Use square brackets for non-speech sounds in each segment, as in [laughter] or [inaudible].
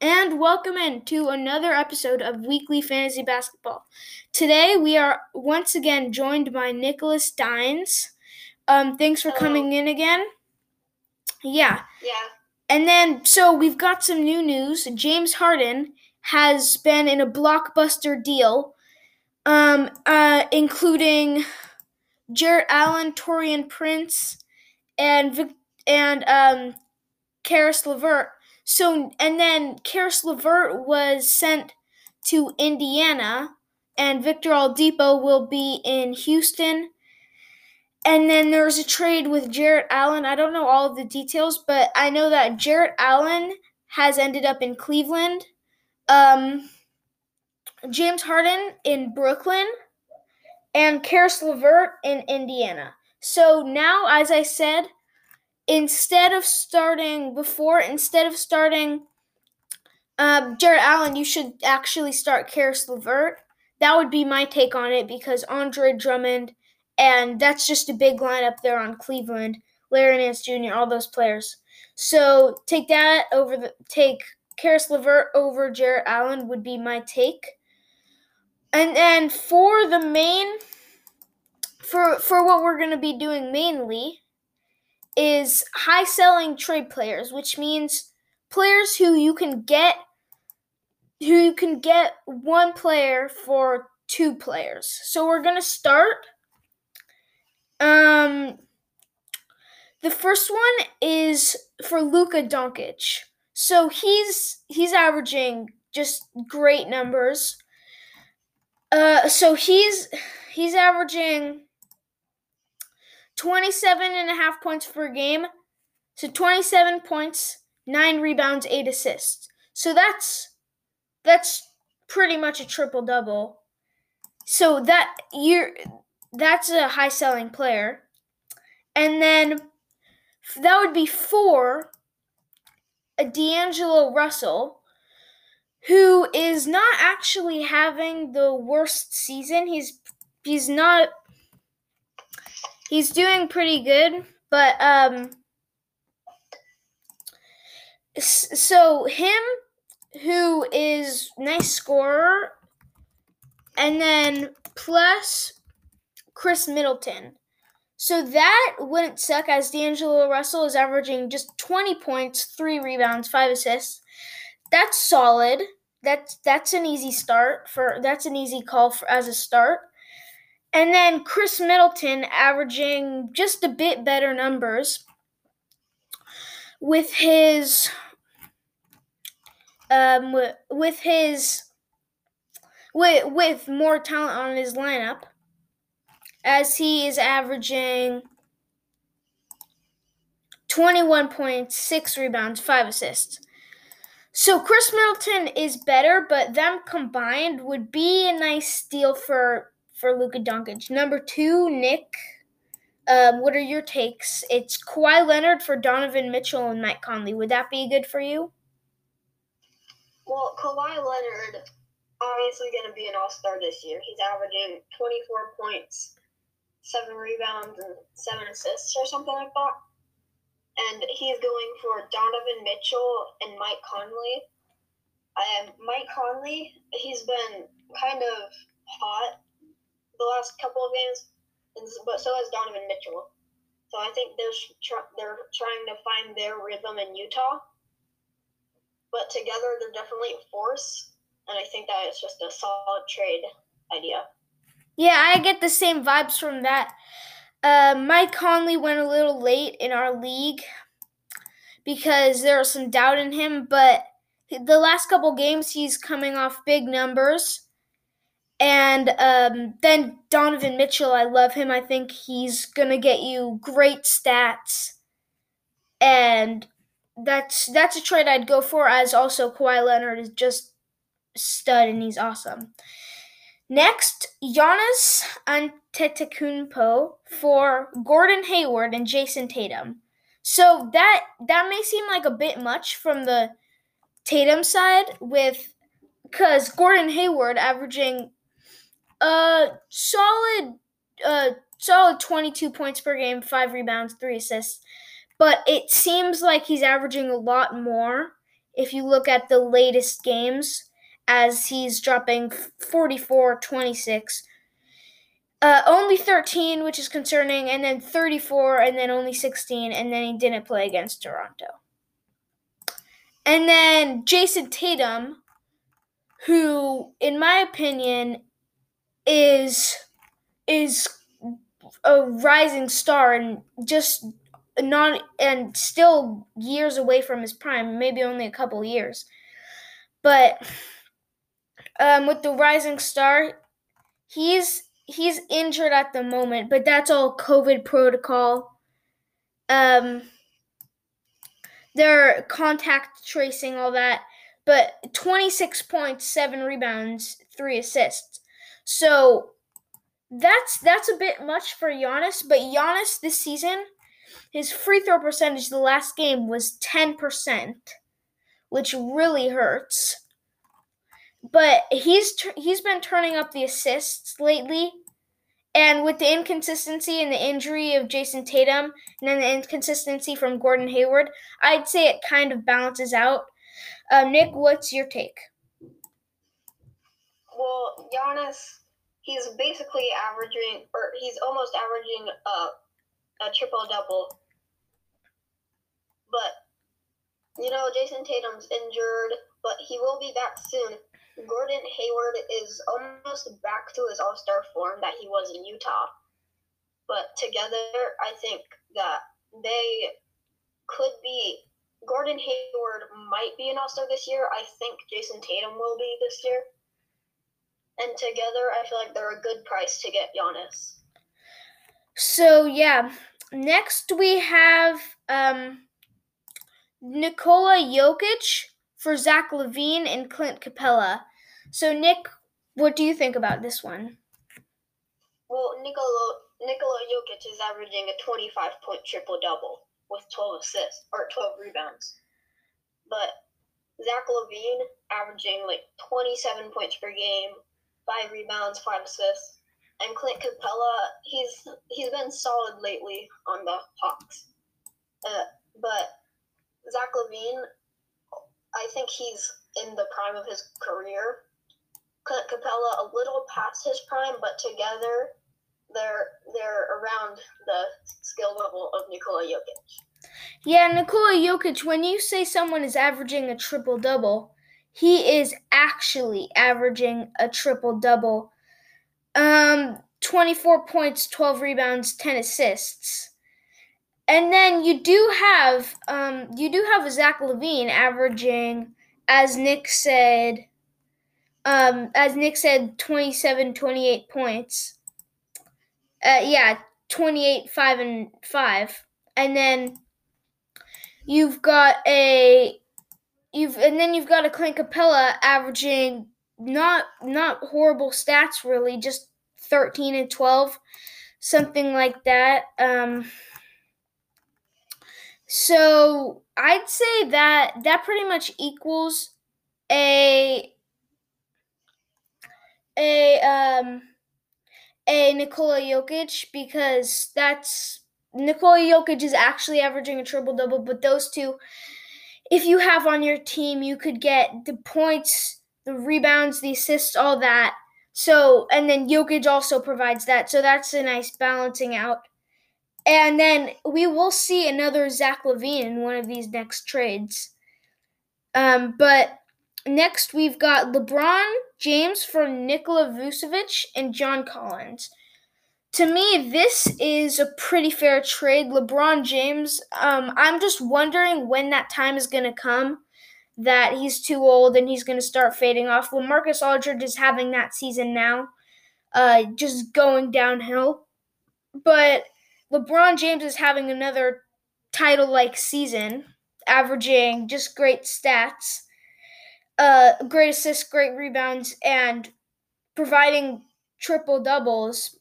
and welcome in to another episode of Weekly Fantasy Basketball. Today we are once again joined by Nicholas Dines. Um, thanks for Hello. coming in again. Yeah, Yeah. and then so we've got some new news. James Harden has been in a blockbuster deal, um, uh, including Jarrett Allen, Taurean Prince, and Vic- and um, Caris LeVert. So and then Caris LeVert was sent to Indiana, and Victor Oladipo will be in Houston. And then there was a trade with Jarrett Allen. I don't know all of the details, but I know that Jarrett Allen has ended up in Cleveland. Um, James Harden in Brooklyn, and Caris LeVert in Indiana. So now, as I said, instead of starting before, instead of starting um, Jarrett Allen, you should actually start Caris LeVert. That would be my take on it because Andre Drummond, and that's just a big lineup there on Cleveland. Larry Nance Jr., all those players. So take that over the take Caris LeVert over Jarrett Allen would be my take. And then for the main for for what we're to be doing mainly is high selling trade players, which means players who you can get who you can get one player for two players. So we're going to start um the first one is for Luka Doncic. So he's he's averaging just great numbers. Uh so he's he's averaging 27 and a half points per game. So 27 points, 9 rebounds, 8 assists. So that's that's pretty much a triple double. So that you're that's a high selling player. And then that would be for a D'Angelo Russell, who is not actually having the worst season. He's he's not he's doing pretty good, but um so him who is nice scorer and then plus Khris Middleton. So that wouldn't suck as D'Angelo Russell is averaging just 20 points, 3 rebounds, 5 assists. That's solid. That's that's an easy start for that's an easy call for as a start. And then Khris Middleton averaging just a bit better numbers with his um with his with with more talent on his lineup as he is averaging 21.6 rebounds, 5 assists. So Khris Middleton is better, but them combined would be a nice steal for for Luka Doncic. Number 2, Nick um, what are your takes? It's Kawhi Leonard for Donovan Mitchell and Mike Conley. Would that be good for you? Well, Kawhi Leonard obviously going to be an All Star this year. He's averaging 24 points, seven rebounds, and seven assists, or something like that. And he's going for Donovan Mitchell and Mike Conley. Um, Mike Conley, he's been kind of hot the last couple of games, and, but so has Donovan Mitchell. So I think they're tr- they're trying to find their rhythm in Utah. But together, they're definitely a force, and I think that it's just a solid trade idea. Yeah, I get the same vibes from that. Uh, Mike Conley went a little late in our league because there was some doubt in him, but the last couple games he's coming off big numbers. And um, then Donovan Mitchell, I love him. I think he's gonna get you great stats, and that's that's a trade I'd go for. As also Kawhi Leonard is just stud and he's awesome. Next, Giannis Antetokounmpo for Gordon Hayward and Jayson Tatum. So that that may seem like a bit much from the Tatum side, with because Gordon Hayward averaging a solid, uh, solid twenty-two points per game, five rebounds, three assists. But it seems like he's averaging a lot more if you look at the latest games, as he's dropping 44 26. Uh, only 13, which is concerning, and then 34, and then only 16, and then he didn't play against Toronto. And then Jayson Tatum, who, in my opinion, is is a rising star and just not and still years away from his prime, maybe only a couple years. But um, with the rising star, he's he's injured at the moment, but that's all COVID protocol. Um, they're contact tracing all that, but 26 points, 7 rebounds, 3 assists. So that's that's a bit much for Giannis, but Giannis this season, his free throw percentage the last game was 10%, which really hurts. But he's he's been turning up the assists lately. And with the inconsistency and the injury of Jayson Tatum and then the inconsistency from Gordon Hayward, I'd say it kind of balances out. Uh, Nick, what's your take? Well, Giannis he's basically averaging, or he's almost averaging a, a triple double. But, you know, Jayson Tatum's injured, but he will be back soon. Gordon Hayward is almost back to his all star form that he was in Utah. But together, I think that they could be. Gordon Hayward might be an all star this year. I think Jayson Tatum will be this year and together I feel like they're a good price to get Giannis. So yeah, next we have um, Nikola Jokic for Zach LaVine and Clint Capela. So Nick, what do you think about this one? Well, Nikola Nikola Jokic is averaging a 25 point triple double with 12 assists or 12 rebounds. But Zach LaVine averaging like 27 points per game, five rebounds, five assists. And Clint Capela, he's he's been solid lately on the Hawks. Uh, but Zach LaVine, I think he's in the prime of his career. Clint Capela a little past his prime, but together they're they're around the skill level of Nikola Jokic. Yeah, Nikola Jokic, when you say someone is averaging a triple double, he is actually averaging a triple double. Um, 24 points, 12 rebounds, 10 assists. And then you do have um, you do have Zach LaVine averaging, as Nick said, um, as Nick said, 27, 28 points. Uh, yeah, 28, 5, and 5. And then you've got a you've and then you've got a Clint Capela averaging not not horrible stats really, just 13 and 12, something like that. Um, so I'd say that that pretty much equals a a um a Nikola Jokic because that's Nikola Jokic is actually averaging a triple double, but those two if you have on your team, you could get the points, the rebounds, the assists, all that. So, and then Jokic also provides that. So that's a nice balancing out. And then we will see another Zach LaVine in one of these next trades. Um, but next we've got LeBron James for Nikola Vucevic and John Collins to me, this is a pretty fair trade. LeBron James, um, I'm just wondering when that time is going to come that he's too old and he's going to start fading off. Well, Marcus Aldridge is having that season now, uh, just going downhill. But LeBron James is having another title like season, averaging just great stats, uh, great assists, great rebounds, and providing triple doubles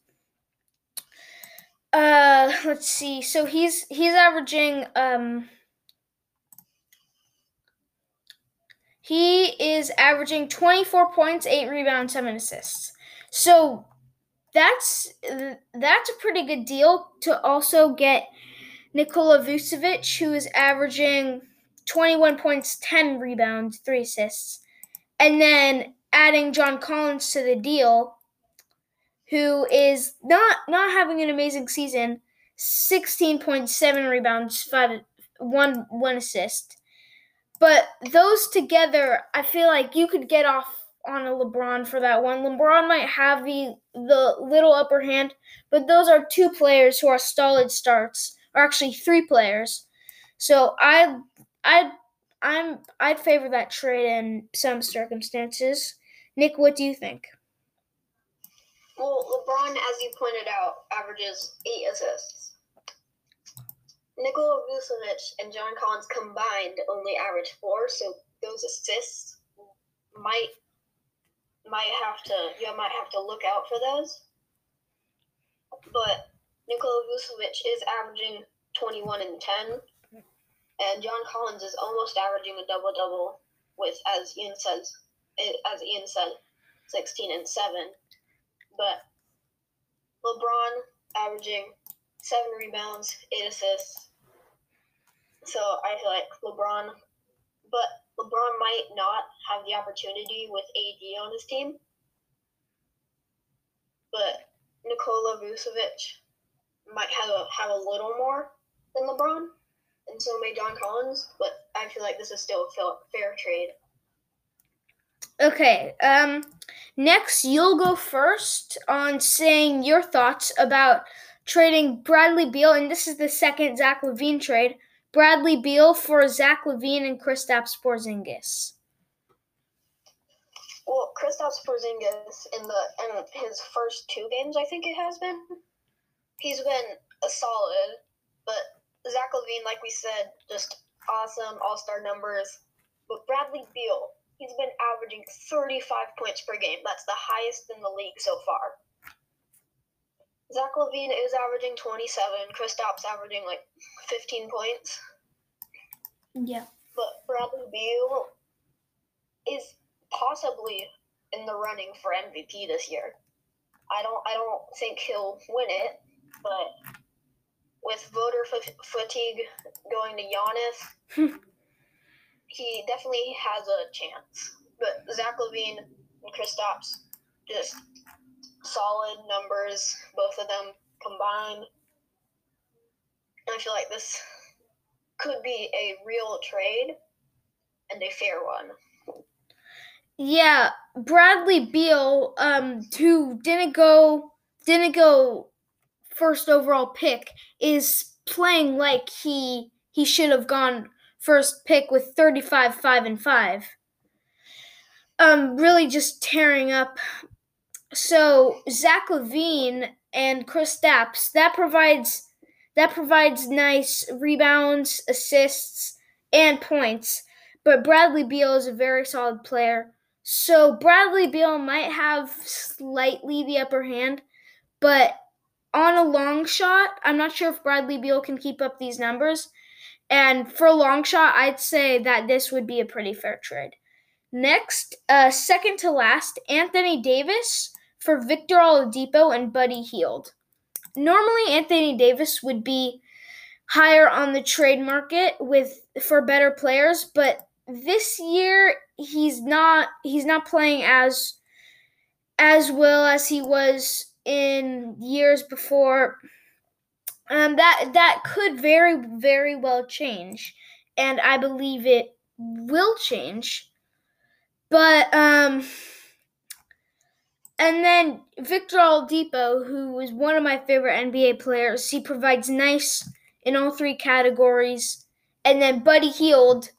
uh, let's see. So he's he's averaging um he is averaging 24 points, 8 rebounds, 7 assists. So that's that's a pretty good deal to also get Nikola Vucevic who is averaging 21 points, 10 rebounds, 3 assists. And then adding John Collins to the deal, who is not not having an amazing season, 16.7 rebounds, 5 1 1 assist. But those together, I feel like you could get off on a LeBron for that one. LeBron might have the the little upper hand, but those are two players who are solid starts, or actually three players. So I I I'm I'd favor that trade in some circumstances. Nick, what do you think? Well, LeBron, as you pointed out, averages eight assists. Nikola Vucevic and John Collins combined only average four, so those assists might might have to you might have to look out for those. But Nikola Vucevic is averaging 21 and 10, and John Collins is almost averaging a double double with, as Ian says, eh, as Ian said, 16 and 7. But LeBron averaging seven rebounds, eight assists. So I feel like LeBron, but LeBron might not have the opportunity with AD on his team. But Nikola Vucevic might have a, have a little more than LeBron, and so may John Collins. But I feel like this is still a fair trade. Okay. Um. Next, you'll go first on saying your thoughts about trading Bradley Beal, and this is the second Zach LaVine trade. Bradley Beal for Zach LaVine and Kristaps Porzingis. Well, Kristaps Porzingis in the in his first two games, I think it has been, he's been a solid. But Zach LaVine, like we said, just awesome all star numbers. But Bradley Beal, he's been averaging 35 points per game. That's the highest in the league so far. Zach LaVine is averaging 27. Chris Kristaps averaging like 15 points. Yeah. But Bradley Beal is possibly in the running for MVP this year. I don't I don't think he'll win it, but with voter f- fatigue going to Giannis, [laughs] he definitely has a chance. But Zach LaVine and Kristaps, just solid numbers, both of them combined. I feel like this could be a real trade and a fair one. Yeah, Bradley Beal, um, who didn't go didn't go first overall pick, is playing like he he should have gone first pick with 35 5 and 5 um really just tearing up. So zach LaVine and kristaps that provides that provides nice rebounds assists and points. But bradley beal is a very solid player. So bradley beal might have slightly the upper hand but on a long shot i'm not sure if bradley beal can keep up these numbers and for a long shot, I'd say that this would be a pretty fair trade. Next, uh, second to last, Anthony Davis for Victor Oladipo and Buddy Hield. Normally, Anthony Davis would be higher on the trade market with for better players, but this year he's not he's not playing as as well as he was in years before um, that that could very very well change, and I believe it will change. But um, and then Victor Oladipo, who is one of my favorite NBA players, he provides nice in all three categories. And then Buddy Hield,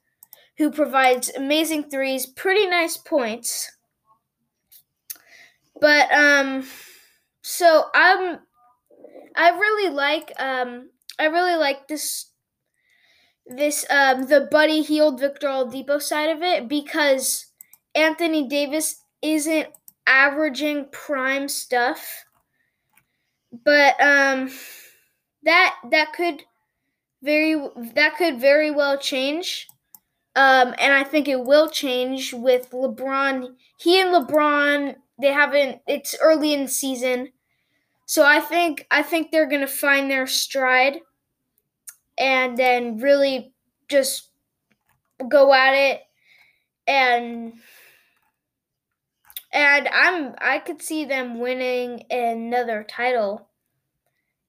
who provides amazing threes, pretty nice points. But um, so I'm I really like um I really like this this um the Buddy Hield Victor Oladipo side of it because Anthony Davis isn't averaging prime stuff. But um that that could very that could very well change. Um, and I think it will change with LeBron. He and LeBron, they haven't. It's early in the season, so I think I think they're gonna find their stride and then really just go at it and and I'm I could see them winning another title.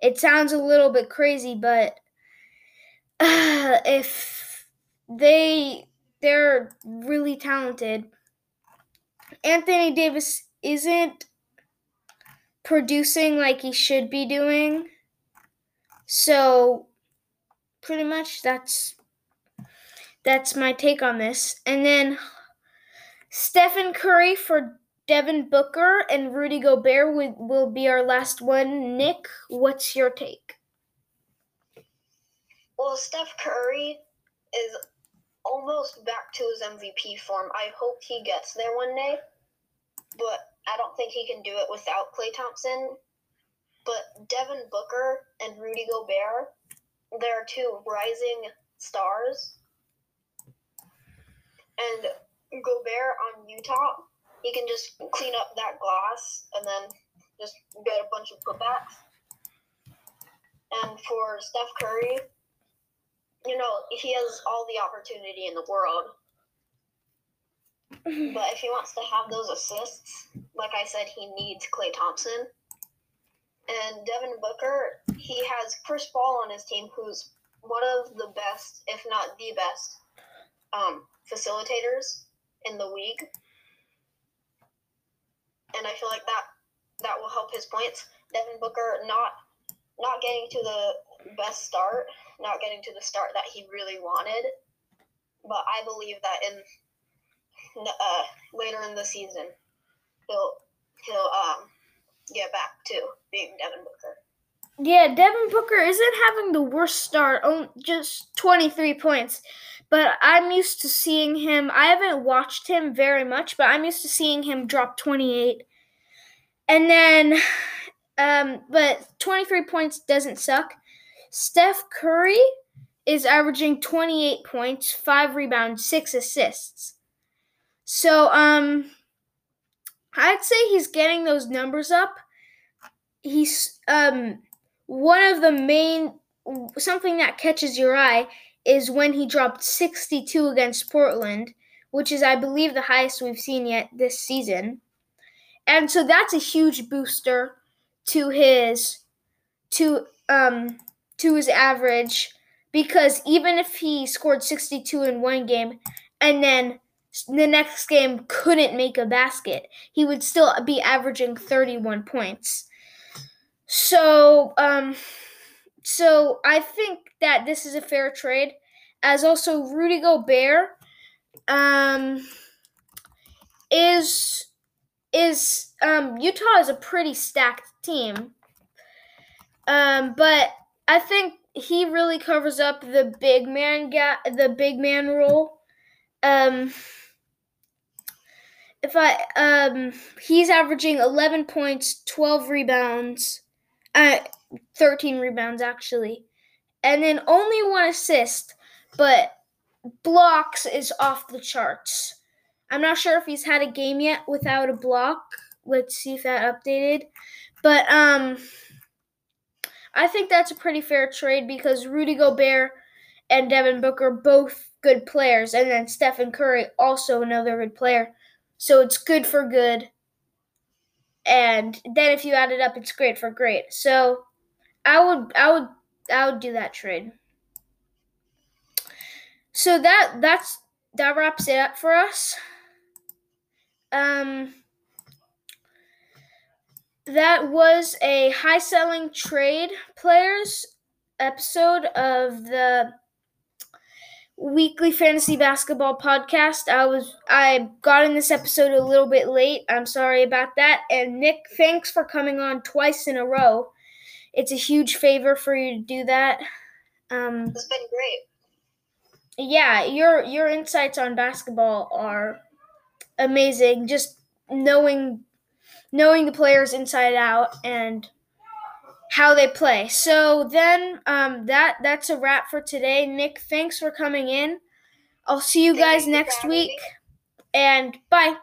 It sounds a little bit crazy, but uh, [sighs] if they they're really talented. Anthony Davis isn't producing like he should be doing. So pretty much that's that's my take on this. And then Stephen Curry for Devin Booker and Rudy Gobert will, will be our last one. Nick, what's your take? Well, Steph Curry is almost back to his MVP form. I hope he gets there one day, but I don't think he can do it without Klay Thompson. But Devin Booker and Rudy Gobert, they're two rising stars. And Gobert on Utah, he can just clean up that glass and then just get a bunch of putbacks. And for Steph Curry, you know, he has all the opportunity in the world. But if he wants to have those assists, like I said, he needs Klay Thompson. And Devin Booker, he has Chris Paul on his team, who's one of the best, if not the best, um, facilitators in the league. And I feel like that that will help his points. Devin Booker not not getting to the best start, not getting to the start that he really wanted. But I believe that in uh, later in the season, he'll he'll um get back to being Devin Booker. Yeah, Devin Booker isn't having the worst start, just 23 points. But I'm used to seeing him. I haven't watched him very much, but I'm used to seeing him drop 28. And then, um, but 23 points doesn't suck. Steph Curry is averaging 28 points, 5 rebounds, 6 assists. So, um, I'd say he's getting those numbers up. He's, um, one of the main, something that catches your eye is when he dropped 62 against Portland, which is, I believe, the highest we've seen yet this season. And so that's a huge booster to his to um to his average because even if he scored 62 in one game and then the next game couldn't make a basket, he would still be averaging 31 points. So, um, so I think that this is a fair trade, as also Rudy Gobert, um, is is um Utah is a pretty stacked team. Um, but I think he really covers up the big man gap, the big man role. Um, if I um, he's averaging 11 points, 12 rebounds, uh, 13 rebounds actually, and then only one assist, but blocks is off the charts. I'm not sure if he's had a game yet without a block. Let's see if that updated. But um I think that's a pretty fair trade because Rudy Gobert and Devin Booker both good players, and then Stephen Curry also another good player. So it's good for good. And then if you add it up, it's great for great. So I would I would I would do that trade. So that that's that wraps it up for us. Um that was a high selling trade players episode of the weekly fantasy basketball podcast. I was I got in this episode a little bit late. I'm sorry about that. And Nick, thanks for coming on twice in a row. It's a huge favor for you to do that. Um, it's been great. Yeah, your your insights on basketball are amazing. Just knowing knowing the players inside out and how they play. So then um, that that's a wrap for today. Nick, thanks for coming in. I'll see you guys next week. And bye.